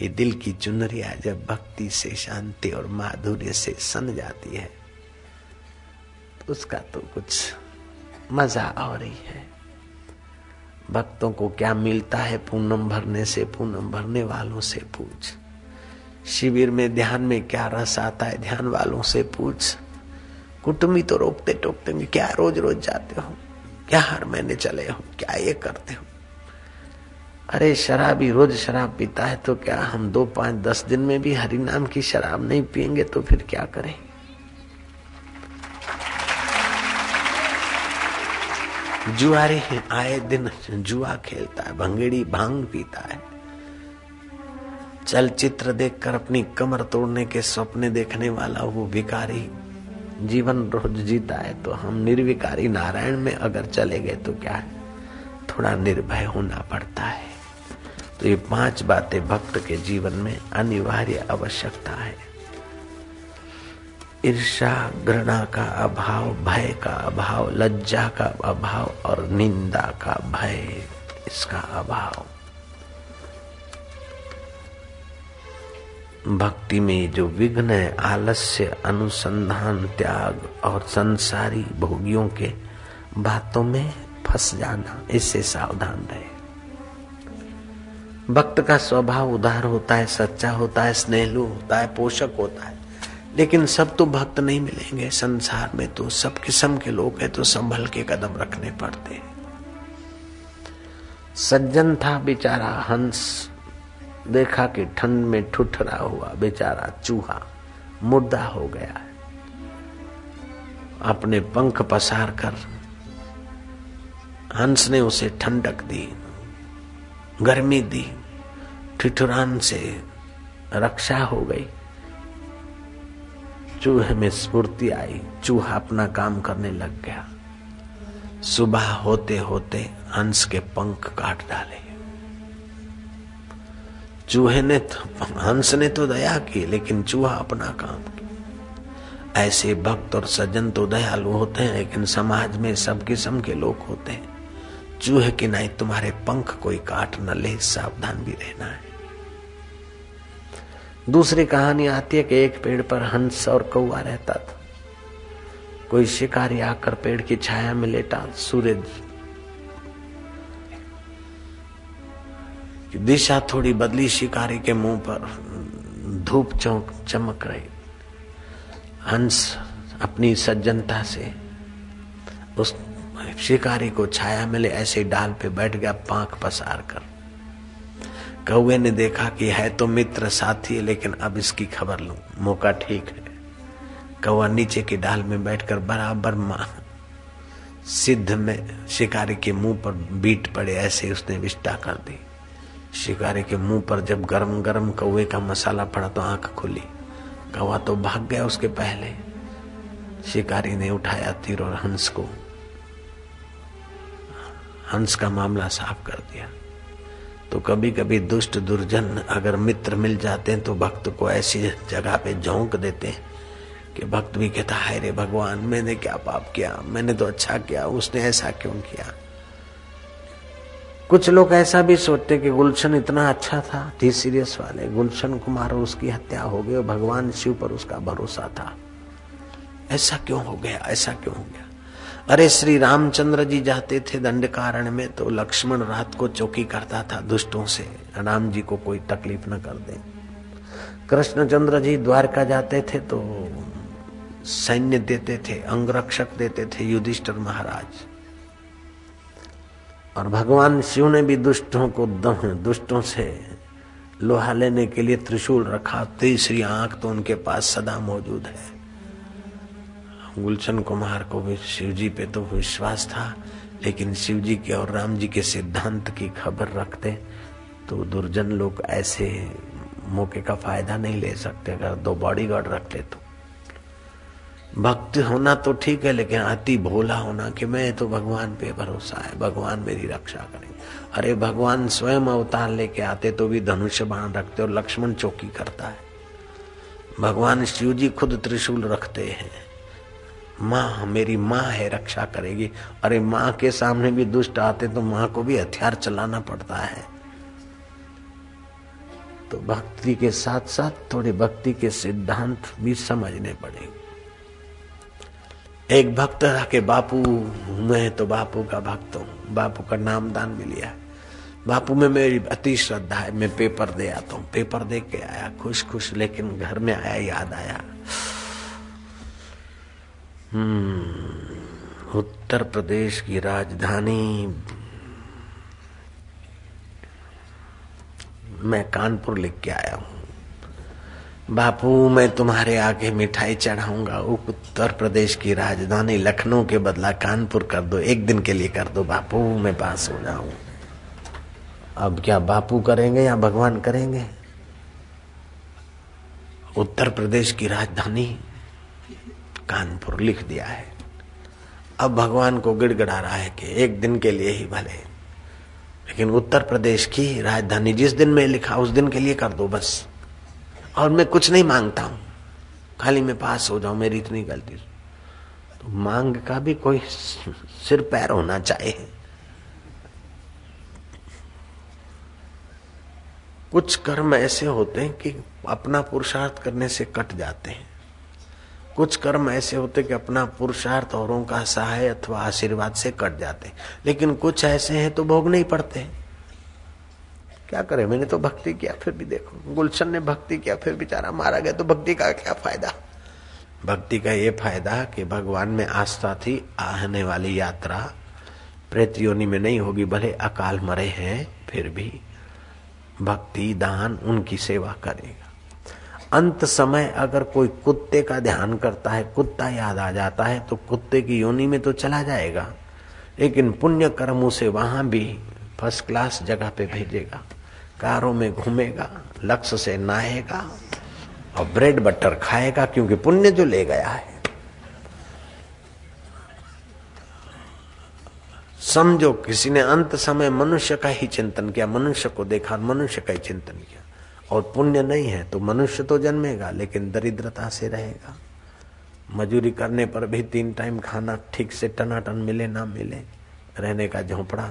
Speaker 1: ये दिल की चुनरिया जब भक्ति से, शांति और माधुर्य से सन जाती है तो उसका तो कुछ मज़ा और ही है। भक्तों को क्या मिलता है पूनम भरने से, पूनम भरने वालों से पूछ। शिविर में ध्यान में क्या रस आता है ध्यान वालों से पूछ। कुटुंबी तो रोकते टोकते क्या रोज रोज जाते हो, क्या हर महीने चले हो, क्या ये करते हो। अरे, शराबी रोज शराब पीता है तो क्या हम दो पाँच दस दिन में भी हरि नाम की शराब नहीं पियेंगे तो फिर क्या करें? जुआरी आए दिन जुआ खेलता है, भंगेड़ी भाँग पीता है। चलचित्र देखकर अपनी कमर तोड़ने के सपने देखने वाला वो विकारी जीवन रोज जीता है तो हम निर्विकारी नारायण में अगर चले गए तो क्या? है थोड़ा निर्भय होना पड़ता है। तो ये पाँच बातें भक्त के जीवन में अनिवार्य आवश्यकता है। ईर्षा घृणा का अभाव, भय का अभाव, लज्जा का अभाव और निंदा का भय, इसका अभाव। भक्ति में जो विघ्न है आलस्य, अनुसंधान, त्याग और संसारी भोगियों के बातों में फंस जाना, इससे सावधान रहे। भक्त का स्वभाव उदार होता है, सच्चा होता है, स्नेहलु होता है, पोषक होता है। लेकिन सब तो भक्त नहीं मिलेंगे संसार में तो सब किस्म के लोग हैं तो संभल के कदम रखने पड़ते हैं। सज्जन था बेचारा, हंस, देखा कि ठंड में ठुठरा हुआ बेचारा, चूहा, मुर्दा हो गया है। अपने पंख पसार कर, हंस ने उसे ठंडक दी, गर्मी दी। ठिठुरान से रक्षा हो गई। चूहे में स्फूर्ति आई, चूहा अपना काम करने लग गया। सुबह होते होते हंस के पंख काट डाले। चूहे ने तो हंस ने तो दया की, लेकिन चूहा अपना काम किया ऐसे भक्त और सज्जन तो दयालु होते हैं, लेकिन समाज में सब किस्म के लोग होते हैं। चूहे की नहीं तुम्हारे पंख कोई काट न ले, सावधान भी रहना है। दूसरी कहानी आती है कि एक पेड़ पर हंस और कौआ रहता था। कोई शिकारी आकर पेड़ की छाया में लेटा, सूरज। दिशा थोड़ी बदली शिकारी के मुँह पर। धूप चौक चमक रही। हंस अपनी सज्जनता से उस शिकारी को छाया मिले ऐसे डाल पे बैठ गया, पांख पसार कर। कौए ने देखा कि है तो मित्र साथी है, लेकिन अब इसकी खबर लू। मौका ठीक है। कौआ नीचे की डाल में बैठकर बराबर माँ सिद्ध में शिकारी के मुँह पर बीट पड़े, ऐसे उसने विष्टा कर दी। शिकारी के मुँह पर जब गरम गरम कौए का मसाला पड़ा तो आँख खुली। कौआ तो भाग गया उसके पहले। शिकारी ने उठाया तीर और हंस को, हंस का मामला साफ़ कर दिया। तो कभी कभी दुष्ट दुर्जन अगर मित्र मिल जाते हैं तो भक्त को ऐसी जगह पे झोंक देते हैं कि भक्त भी कहता है रे भगवान, मैंने क्या पाप किया? मैंने तो अच्छा किया, उसने ऐसा क्यों किया? कुछ लोग ऐसा भी सोचते कि गुलशन इतना अच्छा था टी सीरियस वाले, गुलशन कुमार उसकी हत्या हो गई और भगवान शिव पर उसका भरोसा था। ऐसा क्यों हो गया? ऐसा क्यों हो गया? अरे श्री रामचंद्र जी जाते थे दंडकारण में तो लक्ष्मण रात को चौकी करता था दुष्टों से। राम जी को कोई तकलीफ़ न कर दे। कृष्णचंद्र जी द्वारका जाते थे तो सैन्य देते थे, अंगरक्षक देते थे युधिष्ठर महाराज। और भगवान शिव ने भी दुष्टों को दम दुष्टों से लोहा लेने के लिए त्रिशूल रखा। तीसरी आँख तो उनके पास सदा मौजूद है। गुलशन कुमार को भी शिव जी पे तो विश्वास था, लेकिन शिव जी के और राम जी के सिद्धांत की खबर रखते तो दुर्जन लोग ऐसे मौके का फ़ायदा नहीं ले सकते, अगर दो बॉडीगार्ड रख ले तो। भक्त होना तो ठीक है, लेकिन अति भोला होना कि मैं तो भगवान पे भरोसा है, भगवान मेरी रक्षा करेंगे। अरे भगवान स्वयं अवतार लेके आते तो भी धनुष्य बाण रखते और लक्ष्मण चौकी करता है। भगवान शिव जी खुद त्रिशूल रखते हैं। माँ, मेरी माँ है, रक्षा करेगी। अरे माँ के सामने भी दुष्ट आते तो माँ को भी हथियार चलाना पड़ता है। तो भक्ति के साथ साथ थोड़ी भक्ति के सिद्धांत भी समझने पड़ेंगे। एक भक्त था कि, बापू, मैं तो बापू का भक्त हूँ। बापू का नाम दान भी लिया। बापू में मेरी अति श्रद्धा है। मैं पेपर दे आता हूँ। पेपर दे के आया खुश खुश लेकिन घर में आया, याद आया। उत्तर प्रदेश की राजधानी। मैं कानपुर लिख के आया हूँ। बापू, मैं तुम्हारे आगे मिठाई चढ़ाऊँगा। उत्तर प्रदेश की राजधानी लखनऊ के बदला कानपुर कर दो। एक दिन के लिए कर दो बापू, मैं पास हो जाऊँ। अब क्या बापू करेंगे या भगवान करेंगे? उत्तर प्रदेश की राजधानी कानपुर लिख दिया है। अब भगवान को गिड़गड़ा रहा है कि एक दिन के लिए ही भले। लेकिन उत्तर प्रदेश की राजधानी जिस दिन में लिखा, उस दिन के लिए कर दो बस। और मैं कुछ नहीं माँगता हूँ। खाली मैं पास हो जाऊँ, मेरी इतनी गलती तो मांग का भी कोई सिर पैर होना चाहिए। कुछ कर्म ऐसे होते हैं कि अपना पुरुषार्थ करने से कट जाते हैं। कुछ कर्म ऐसे होते कि अपना पुरुषार्थ औरों का सहाय अथवा आशीर्वाद से कट जाते लेकिन कुछ ऐसे हैं तो भोग नहीं पड़ते क्या करे? मैंने तो भक्ति किया, फिर भी देखो। गुलशन ने भक्ति किया, फिर बेचारा मारा गया तो भक्ति का क्या फ़ायदा? भक्ति का ये फ़ायदा कि भगवान में आस्था थी, आने वाली यात्रा प्रेत योनि में नहीं होगी, भले अकाल मरे हैं, फिर भी भक्ति, दान, उनकी सेवा करेगा अंत समय अगर कोई कुत्ते का ध्यान करता है, कुत्ता याद आ जाता है तो कुत्ते की योनि में तो चला जाएगा। लेकिन पुण्य कर्म उसे वहाँ भी फ़र्स्ट क्लास जगह पे भेजेगा। कारों में घूमेगा, लक्ष्य से नहाएगा और ब्रेड बटर खाएगा, क्योंकि पुण्य जो ले गया है। समझो, किसी ने अंत समय मनुष्य का ही चिंतन किया, मनुष्य को देखा मनुष्य का ही चिंतन किया। और पुण्य नहीं है तो मनुष्य तो जन्मेगा, लेकिन दरिद्रता से रहेगा। मजूरी करने पर भी तीन टाइम खाना ठीक से टनाटन मिले, ना मिले। रहने का झोंपड़ा।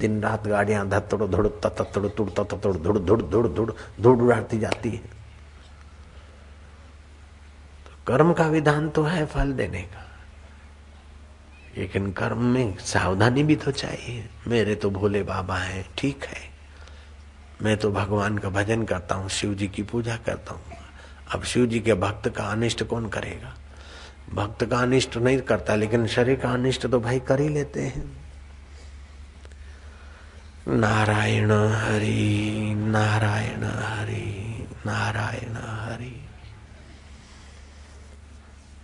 Speaker 1: दिन रात गाड़ियाँ धतड़ धुड़ ततड़ तुड़ ततड़ धुड़ धुड़ धुड़ धुड़ धुड़ उड़ाती जाती है। तो कर्म का विधान तो है फल देने का। लेकिन कर्म में सावधानी भी तो चाहिए। मेरे तो भोले बाबा हैं, ठीक है। मैं तो भगवान का भजन करता हूँ, शिव जी की पूजा करता हूँ। अब शिव जी के भक्त का अनिष्ट कौन करेगा? भक्त का अनिष्ट नहीं करता, लेकिन शरीर का अनिष्ट तो भाई कर ही लेते हैं। नारायण हरि नारायण हरि नारायण हरि।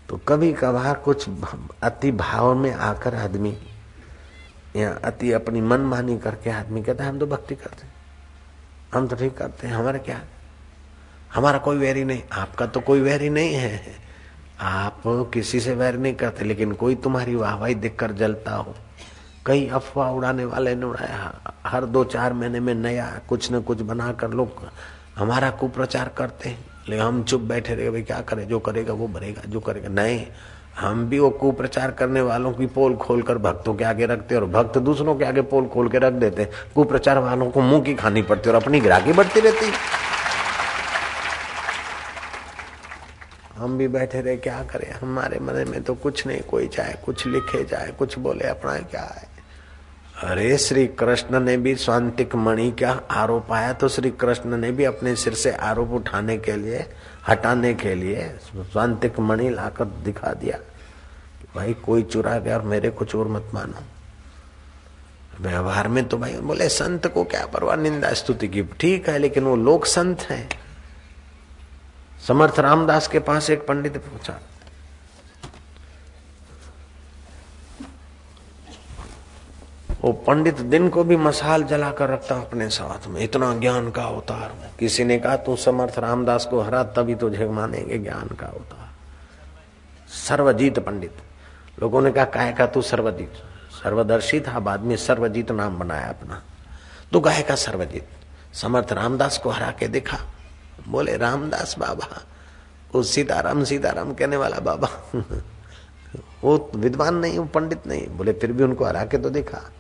Speaker 1: तो कभी कभार कुछ अति भाव में आकर आदमी, या अति अपनी मनमानी करके आदमी कहता है, हम तो भक्ति करते हम तो ठीक करते हैं, हमारा क्या? हमारा कोई वैरी नहीं, आपका तो कोई वैरी नहीं है। आप किसी से वैर नहीं करते, लेकिन कोई तुम्हारी वाहवाही देखकर जलता हो। कई अफवाह उड़ाने वाले ने उड़ाया, हर दो चार महीने में नया कुछ न कुछ बनाकर लोग हमारा कुप्रचार करते हैं। लेकिन हम चुप बैठे रहे, भाई, क्या करे? जो करेगा वो भरेगा, जो करेगा। नहीं हम भी वो कुप्रचार करने वालों की पोल खोलकर भक्तों के आगे रखते और भक्त दूसरों के आगे पोल खोल के रख देते कुप्रचार वालों को मुँह की खानी पड़ती और अपनी ग्राहकी बढ़ती रहती हम भी बैठे रहे, क्या करें? हमारे मन में तो कुछ नहीं, कोई चाहे कुछ लिखे जाए, कुछ बोले अपना क्या है? अरे श्री कृष्ण ने भी स्वांतिक मणि का आरोप आया तो श्री कृष्ण ने भी अपने सिर से आरोप उठाने के लिए, हटाने के लिए स्वांतिक मणि लाकर दिखा दिया भाई, कोई चुरा गया और मेरे को चोर मत मानो। व्यवहार में तो भाई बोले, संत को क्या परवाह, निंदा स्तुति की, ठीक है, लेकिन वो लोक संत है। समर्थ रामदास के पास एक पंडित पूछा वो पंडित दिन को भी मसाल जलाकर रखता अपने साथ में। इतना ज्ञान का अवतार किसी ने कहा, तू समर्थ रामदास को हरा, तभी तुझे मानेंगे ज्ञान का अवतार। सर्वजीत पंडित। लोगों ने कहा काय का तू सर्वजीत। सर्वदर्शी था, बाद में सर्वजीत नाम बनाया अपना। तो गाय का सर्वजीत। समर्थ रामदास को हरा के देखा। बोले, रामदास बाबा, वो सीताराम सीताराम कहने वाला बाबा। वो विद्वान नहीं, वो पंडित नहीं। बोले, फिर भी उनको हरा के तो देखा।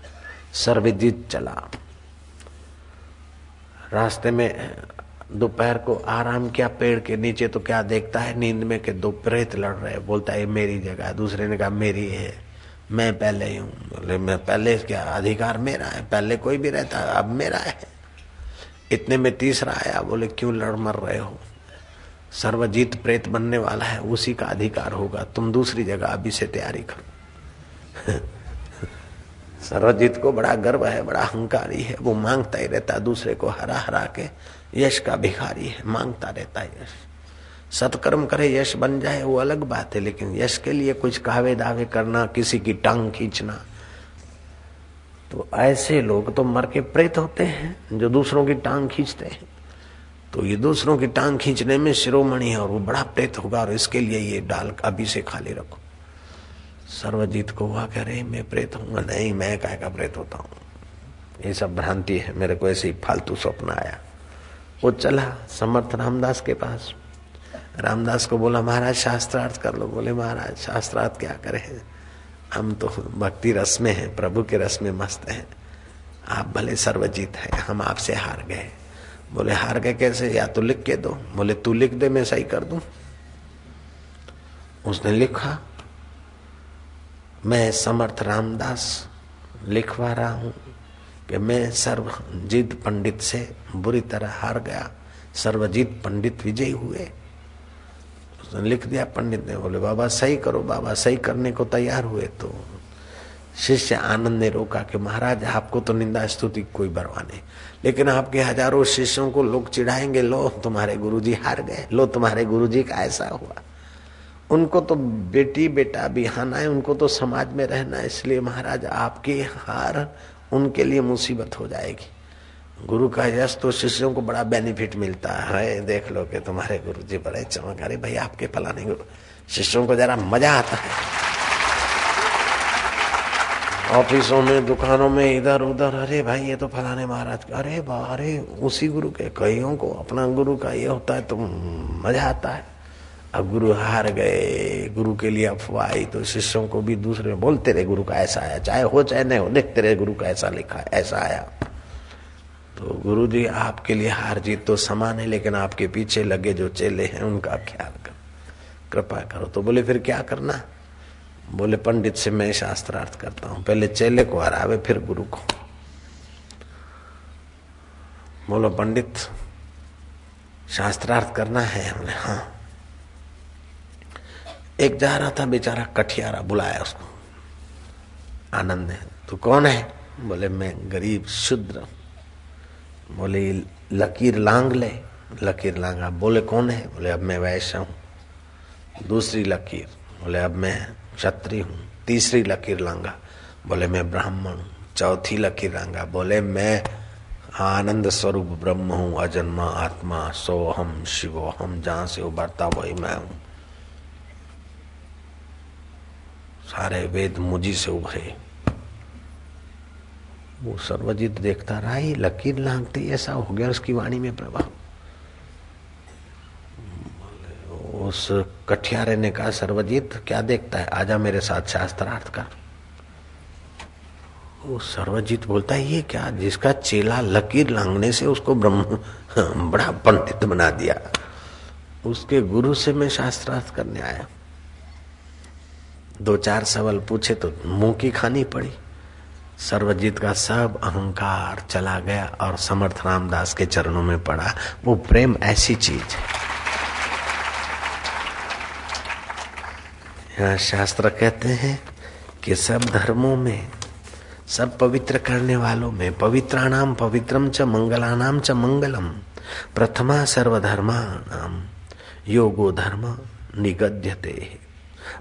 Speaker 1: सर्वजित चला। रास्ते में दोपहर को आराम किया, पेड़ के नीचे तो क्या देखता है? नींद में कि दो प्रेत लड़ रहे बोलता है मेरी जगह दूसरे ने कहा, मेरी है। मैं पहले ही हूँ। बोले, मैं पहले क्या अधिकार मेरा है। पहले कोई भी रहता अब मेरा है। इतने में तीसरा आया। बोले, क्यों लड़ मर रहे हो? सर्वजीत प्रेत बनने वाला है। उसी का अधिकार होगा। तुम दूसरी जगह अभी से तैयारी करो। सर्वजीत को बड़ा गर्व है, बड़ा अहंकारी है। वो माँगता ही रहता है दूसरे को हरा हरा के। यश का भिखारी है, माँगता रहता है यश। सत्कर्म करे, यश बन जाए, वो अलग बात है, लेकिन यश के लिए कुछ कहवे दावे करना, किसी की टांग खींचना। तो ऐसे लोग तो मर के प्रेत होते हैं, जो दूसरों की टांग खींचते हैं। तो ये दूसरों की टांग खींचने में शिरोमणि है, और वो बड़ा प्रेत होगा, और इसके लिए ये डाल अभी से खाली रखो। सर्वजीत को हुआ कह रहे मैं प्रेत हूँ। नहीं, मैं काय का प्रेत होता हूँ? ये सब भ्रांति है। मेरे को ऐसे ही फालतू स्वप्न आया। वो चला समर्थ रामदास के पास। रामदास को बोला, महाराज, शास्त्रार्थ कर लो। बोले, महाराज, शास्त्रार्थ क्या करे? हम तो भक्ति रस में है, प्रभु के रस में मस्त है। आप भले सर्वजीत है, हम आपसे हार गए। बोले, हार गए कैसे? या तो लिख के दो। बोले, तू लिख दे, मैं सही कर दू। उसने लिखा मैं समर्थ रामदास लिखवा रहा हूँ कि मैं सर्वजीत पंडित से बुरी तरह हार गया। सर्वजीत पंडित विजयी हुए। उसने लिख दिया पंडित ने, बोले, बाबा, सही करो, बाबा, सही करने को तैयार हुए तो शिष्य आनंद ने रोका कि महाराज, आपको तो निंदा स्तुति कोई बरवा नहीं। लेकिन आपके हज़ारों शिष्यों को लोग चिढ़ाएँगे, लो, तुम्हारे गुरुजी हार गए, लो, तुम्हारे गुरुजी का ऐसा हुआ। उनको तो बेटी बेटा बिहाना है, उनको तो समाज में रहना है, इसलिए महाराज आपकी हार उनके लिए मुसीबत हो जाएगी। गुरु का यश तो शिष्यों को बड़ा बेनिफिट मिलता है। देख लो कि तुम्हारे गुरु जी बड़े चमक अरे भाई आपके फलाने गुरु। शिष्यों को जरा मज़ा आता है। ऑफिसों में, दुकानों में, इधर उधर, अरे भाई ये तो फलाने महाराज का, अरे अरे उसी गुरु के, कईयों को अपना गुरु का ये होता है तो मज़ा आता है। अब गुरु हार गए, गुरु के लिए अफवाह आई तो शिष्यों को भी दूसरे में बोलते रहे, गुरु का ऐसा आया, चाहे हो, चाहे नहीं हो, देखते रहे, गुरु का ऐसा लिखा, ऐसा आया। तो गुरु जी आपके लिए हार जीत तो समान है, लेकिन आपके पीछे लगे जो चेले हैं, उनका ख्याल करो, कृपा करो। तो बोले, फिर क्या करना? बोले, पंडित से मैं शास्त्रार्थ करता हूँ, पहले चेले को हरावे, फिर गुरु को। बोलो, पंडित, शास्त्रार्थ करना है हमने हाँ। एक जा रहा था बेचारा कठियारा, बुलाया उसको। आनंद है तू कौन है? बोले, मैं गरीब, शुद्र। बोले, लकीर लांग ले। लकीर लांगा बोले, कौन है? बोले, अब मैं वैश्य हूँ। दूसरी लकीर, बोले, अब मैं क्षत्रिय हूँ। तीसरी लकीर लांगा, बोले, मैं ब्राह्मण हूँ। चौथी लकीर लांगा, बोले, मैं आनंद स्वरूप ब्रह्म हूँ, अजन्मा आत्मा सो हम शिवो हम जहाँ से उभरता वही मैं हूँ। सारे वेद मुझी से उभरे। वो सर्वजित देखता रहा ही लकीर लांगते, ऐसा हो गया उसकी वाणी में प्रभाव? उस कठियारे ने कहा, सर्वजीत, क्या देखता है? आजा मेरे साथ शास्त्रार्थ कर। वो सर्वजीत बोलता है ये क्या? जिसका चेला लकीर लांगने से उसको ब्रह्म, बड़ा पंडित बना दिया। उसके गुरु से मैं शास्त्रार्थ करने आया दो चार सवाल पूछे तो मुँह की खानी पड़ी। सर्वजीत का सब अहंकार चला गया और समर्थ रामदास के चरणों में पड़ा। वो प्रेम ऐसी चीज़ है। यहाँ शास्त्र कहते हैं कि सब धर्मों में, सब पवित्र करने वालों में पवित्राणाम पवित्रम च मंगलानाम च मंगलम, प्रथमा सर्वधर्माणाम योगो धर्म निगद्यते।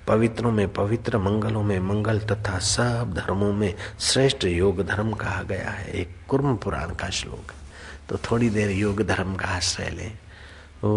Speaker 1: पवित्रों में, पवित्र मंगलों में, मंगल तथा सब धर्मों में श्रेष्ठ योग धर्म कहा गया है। एक कुर्म पुराण का श्लोक। तो थोड़ी देर योग धर्म का आश्रय लें। ओ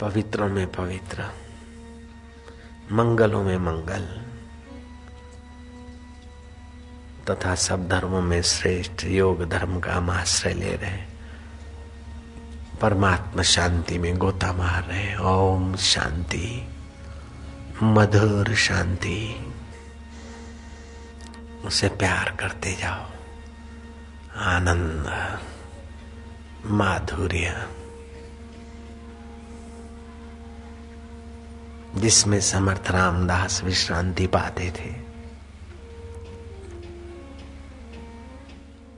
Speaker 1: पवित्रों में पवित्र, मंगलों में मंगल, तथा सब धर्मों में श्रेष्ठ योग धर्म का हम आश्रय ले रहे परमात्मा शांति में गोता मार रहे ओम शांति, मधुर शांति। उसे प्यार करते जाओ। आनंद, माधुर्य। जिसमें समर्थ रामदास विश्रांति पाते थे।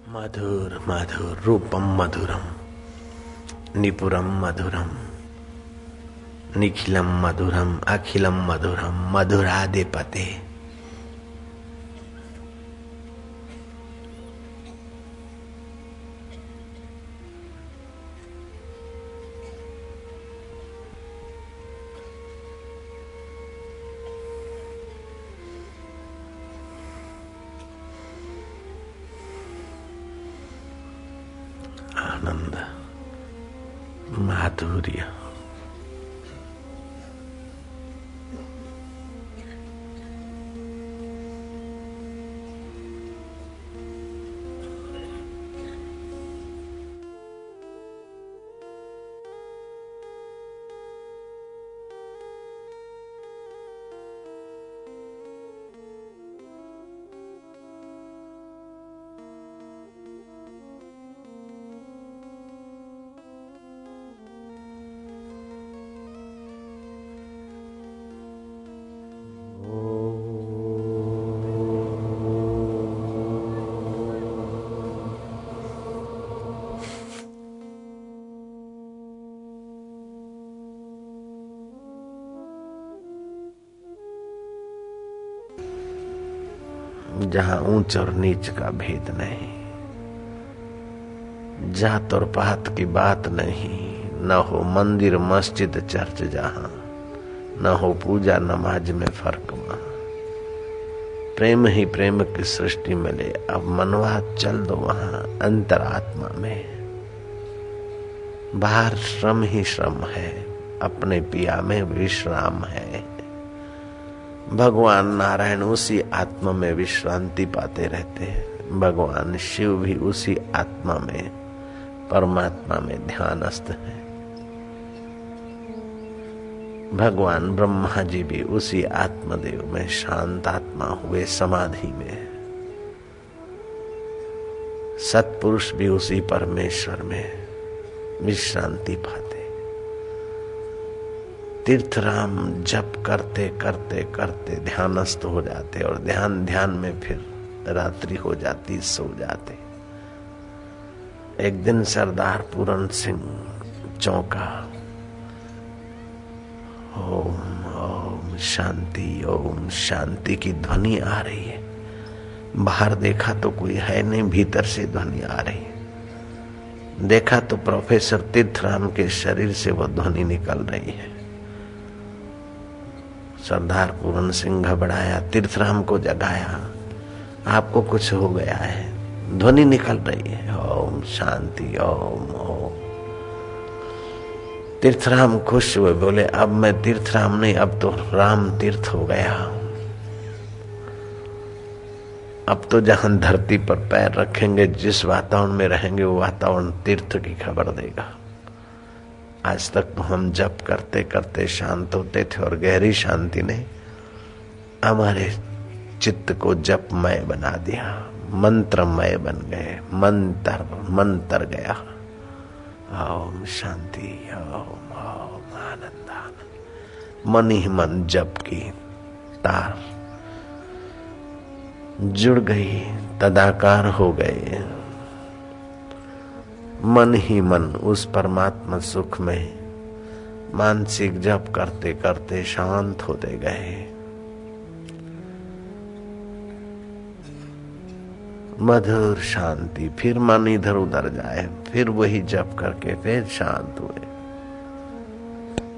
Speaker 1: मधुर मधुर, रूपम मधुरम, निपुरम मधुरम, निखिलम मधुरम, अखिलम मधुरम मधुरादे पते जहाँ ऊंच और नीच का भेद नहीं जात और पात की बात नहीं, न हो मंदिर, मस्जिद, चर्च जहाँ, न हो पूजा, नमाज़ में फ़र्क वहाँ। प्रेम ही प्रेम की सृष्टि मिले, अब मनवा चल दो वहाँ अंतरात्मा में। बाहर श्रम ही श्रम है, अपने पिया में विश्राम है। भगवान नारायण उसी आत्मा में विश्रांति पाते रहते हैं। भगवान शिव भी उसी आत्मा में, परमात्मा में ध्यानस्थ है। भगवान ब्रह्मा जी भी उसी आत्मदेव में शांत आत्मा हुए समाधि में सत्पुरुष भी उसी परमेश्वर में विश्रांति पाते तीर्थराम जप करते करते करते ध्यानस्थ हो जाते और ध्यान ध्यान में फिर रात्रि हो जाती, सो जाते। एक दिन सरदार पूरन सिंह चौका। ओम ओम शांति ओम शांति की ध्वनि आ रही है। बाहर देखा तो कोई है नहीं, भीतर से ध्वनि आ रही है। देखा तो प्रोफेसर तीर्थराम के शरीर से वो ध्वनि निकल रही है। सरदार पूरन सिंह घबराया, तीर्थराम को जगाया। आपको कुछ हो गया है, ध्वनि निकल रही है। ओम शांति, ओम ओम। तीर्थराम खुश हुए, बोले, अब मैं तीर्थराम नहीं, अब तो राम तीर्थ हो गया। अब तो जहाँ धरती पर पैर रखेंगे, जिस वातावरण में रहेंगे, वो वातावरण तीर्थ की खबर देगा। आज तक हम जप करते करते शांत होते थे और गहरी शांति ने हमारे चित्त को जपमय बना दिया, मंत्रमय बन गए, मंत्र मंत्र गया। ओम शांति, ओम ओम आनंद आनंद। मन ही मन जप की तार जुड़ गई, तदाकार हो गए। मन ही मन उस परमात्मा सुख में मानसिक जप करते करते शांत होते गए। मधुर शांति, फिर मन इधर उधर जाए, फिर वही जप करके फिर शांत हुए।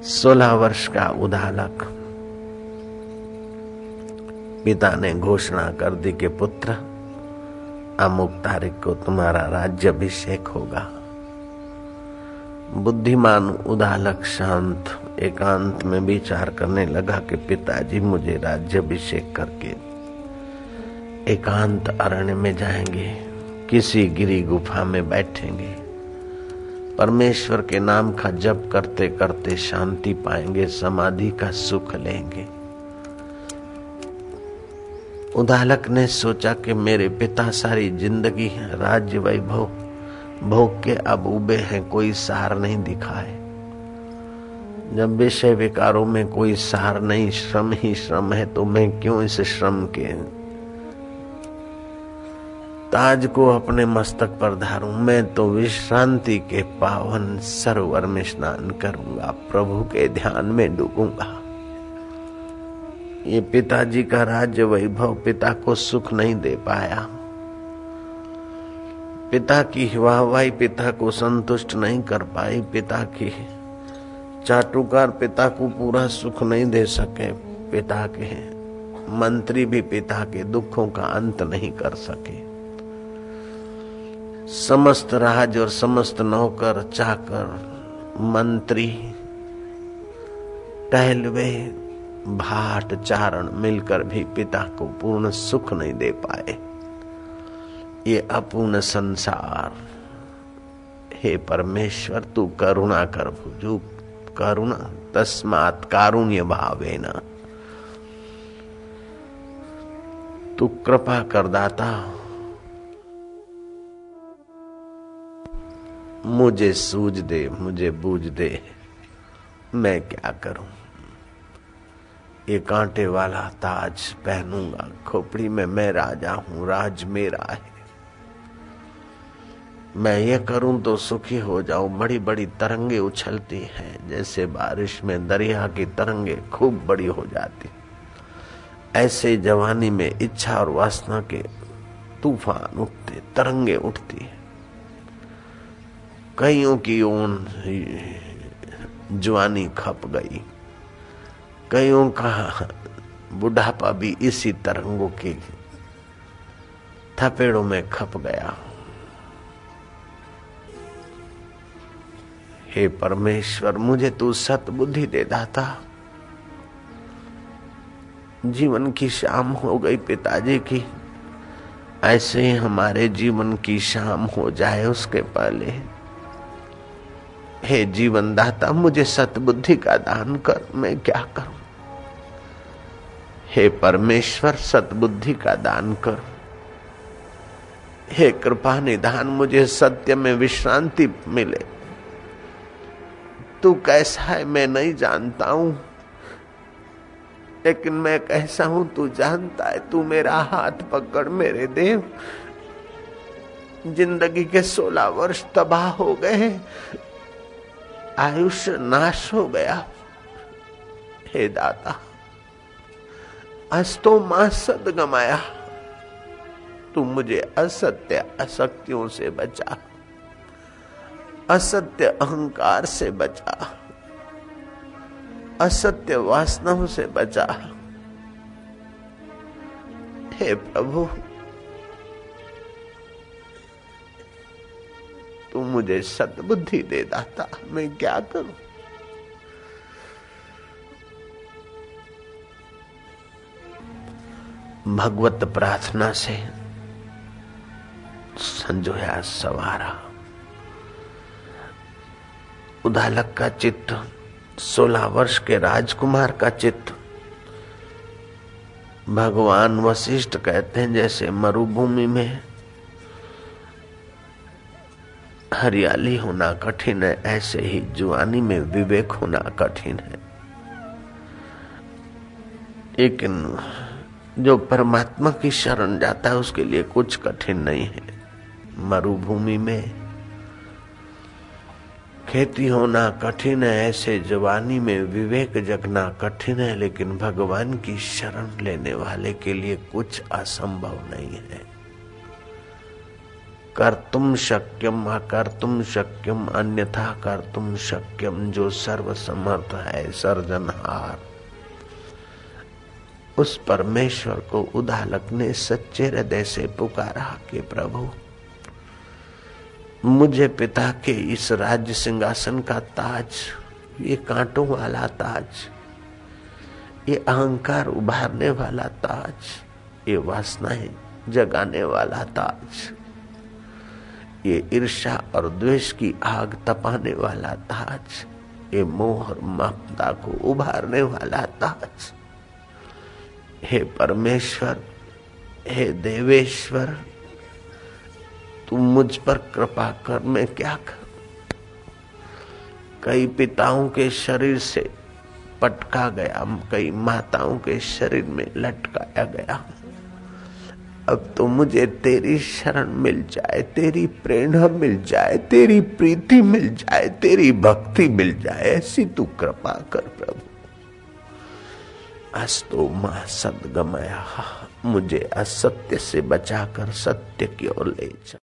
Speaker 1: सोलह वर्ष का उदालक पिता ने घोषणा कर दी कि पुत्र अमुक तारीख को तुम्हारा राज्य अभिषेक होगा। बुद्धिमान उदालक शांत, एकांत में विचार करने लगा कि पिताजी मुझे राज्य अभिषेक करके एकांत अरण्य में जाएँगे, किसी गिरी गुफा में बैठेंगे। परमेश्वर के नाम का जप करते करते शांति पाएँगे, समाधि का सुख लेंगे। उदालक ने सोचा कि मेरे पिता सारी ज़िंदगी राज्य वैभव, भोग के अब उबे हैं, कोई सार नहीं दिखाए। जब विषय विकारों में कोई सार नहीं, श्रम ही श्रम है तो मैं क्यों इस श्रम के ताज को अपने मस्तक पर धारूं? मैं तो विश्रांति के पावन सरोवर में स्नान करूँगा, प्रभु के ध्यान में डूबूँगा। ये पिताजी का राज्य वैभव पिता को सुख नहीं दे पाया। पिता की वाहवाही पिता को संतुष्ट नहीं कर पाई। पिता की चाटुकार पिता को पूरा सुख नहीं दे सके। पिता के मंत्री भी पिता के दुखों का अंत नहीं कर सके। समस्त राज और समस्त नौकर चाकर मंत्री, टहलवे भाट चारण मिलकर भी पिता को पूर्ण सुख नहीं दे पाए। ये अपूर्ण संसार। हे परमेश्वर, तू करुणा कर भुजू। करुणा, तस्मात कारुण्य भावे न तू कृपा कर दाता। मुझे सूझ दे, मुझे बूझ दे। मैं क्या करूँ? ये कांटे वाला ताज पहनूँगा। खोपड़ी में मैं राजा हूँ, राज मेरा है। मैं ये करूँ तो सुखी हो जाऊँ। बड़ी बड़ी तरंगे उछलती हैं, जैसे बारिश में दरिया की तरंगे खूब बड़ी हो जाती। ऐसे जवानी में इच्छा और वासना के तूफ़ान उठते, तरंगे उठती है। कईयों की ओन जवानी खप गई। कईयों का बुढ़ापा भी इसी तरंगों के थपेड़ों में खप गया हे। परमेश्वर, मुझे तू सत बुद्धि दे दाता। जीवन की शाम हो गई पिताजी की। ऐसे ही हमारे जीवन की शाम हो जाए उसके पहले। हे जीवन दाता मुझे सतबुद्धि का दान कर, मैं क्या करूँ? हे परमेश्वर सतबुद्धि का दान कर। हे कृपा निधान, मुझे सत्य में विश्रांति मिले। तू कैसा है, मैं नहीं जानता हूँ। लेकिन मैं कैसा हूँ, तू जानता है, तू मेरा हाथ पकड़, मेरे देव। ज़िंदगी के सोलह वर्ष तबाह हो गए आयुष्य नाश हो गया। हे दाता अस्तो माँ सद गमाया। तू मुझे असत्य असक्तियों से बचा। असत्य अहंकार से बचा। असत्य वासनाओं से बचा। हे प्रभु तू मुझे सतबुद्धि दे दाता मैं क्या करूँ? भगवत प्रार्थना से संजोया सवारा। उदालक का चित्त, सोलह वर्ष के राजकुमार का चित्त। भगवान वशिष्ठ कहते हैं, जैसे मरुभूमि में हरियाली होना कठिन है, ऐसे ही जुआनी में विवेक होना कठिन है। लेकिन जो परमात्मा की शरण जाता है, उसके लिए कुछ कठिन नहीं है। मरुभूमि में खेती होना कठिन है, ऐसे जवानी में विवेक जगना कठिन है, लेकिन भगवान की शरण लेने वाले के लिए कुछ असंभव नहीं है। कर तुम शक्यम, अकर तुम शक्यम, अन्यथा कर तुम शक्यम, जो सर्वसमर्थ है, सर्जनहार। उस परमेश्वर को उदालक ने सच्चे हृदय से पुकारा कि प्रभु, मुझे पिता के इस राज्य सिंहासन का ताज, ये कांटों वाला ताज, ये अहंकार उभारने वाला ताज, ये वासनाएँ जगाने वाला ताज, ये ईर्षा और द्वेष की आग तपाने वाला ताज, ये मोह और ममता को उभारने वाला ताज। हे परमेश्वर, हे देवेश्वर, तू मुझ पर कृपा कर, मैं क्या कर? कई पिताओं के शरीर से पटका गया, कई माताओं के शरीर में लटकाया गया। अब तो मुझे तेरी शरण मिल जाए, तेरी प्रेरणा मिल जाए, तेरी प्रीति मिल जाए, तेरी भक्ति मिल जाए, ऐसी तू कृपा कर, प्रभु। अस्तो मा सदगमया मुझे असत्य से बचाकर सत्य की ओर ले जा।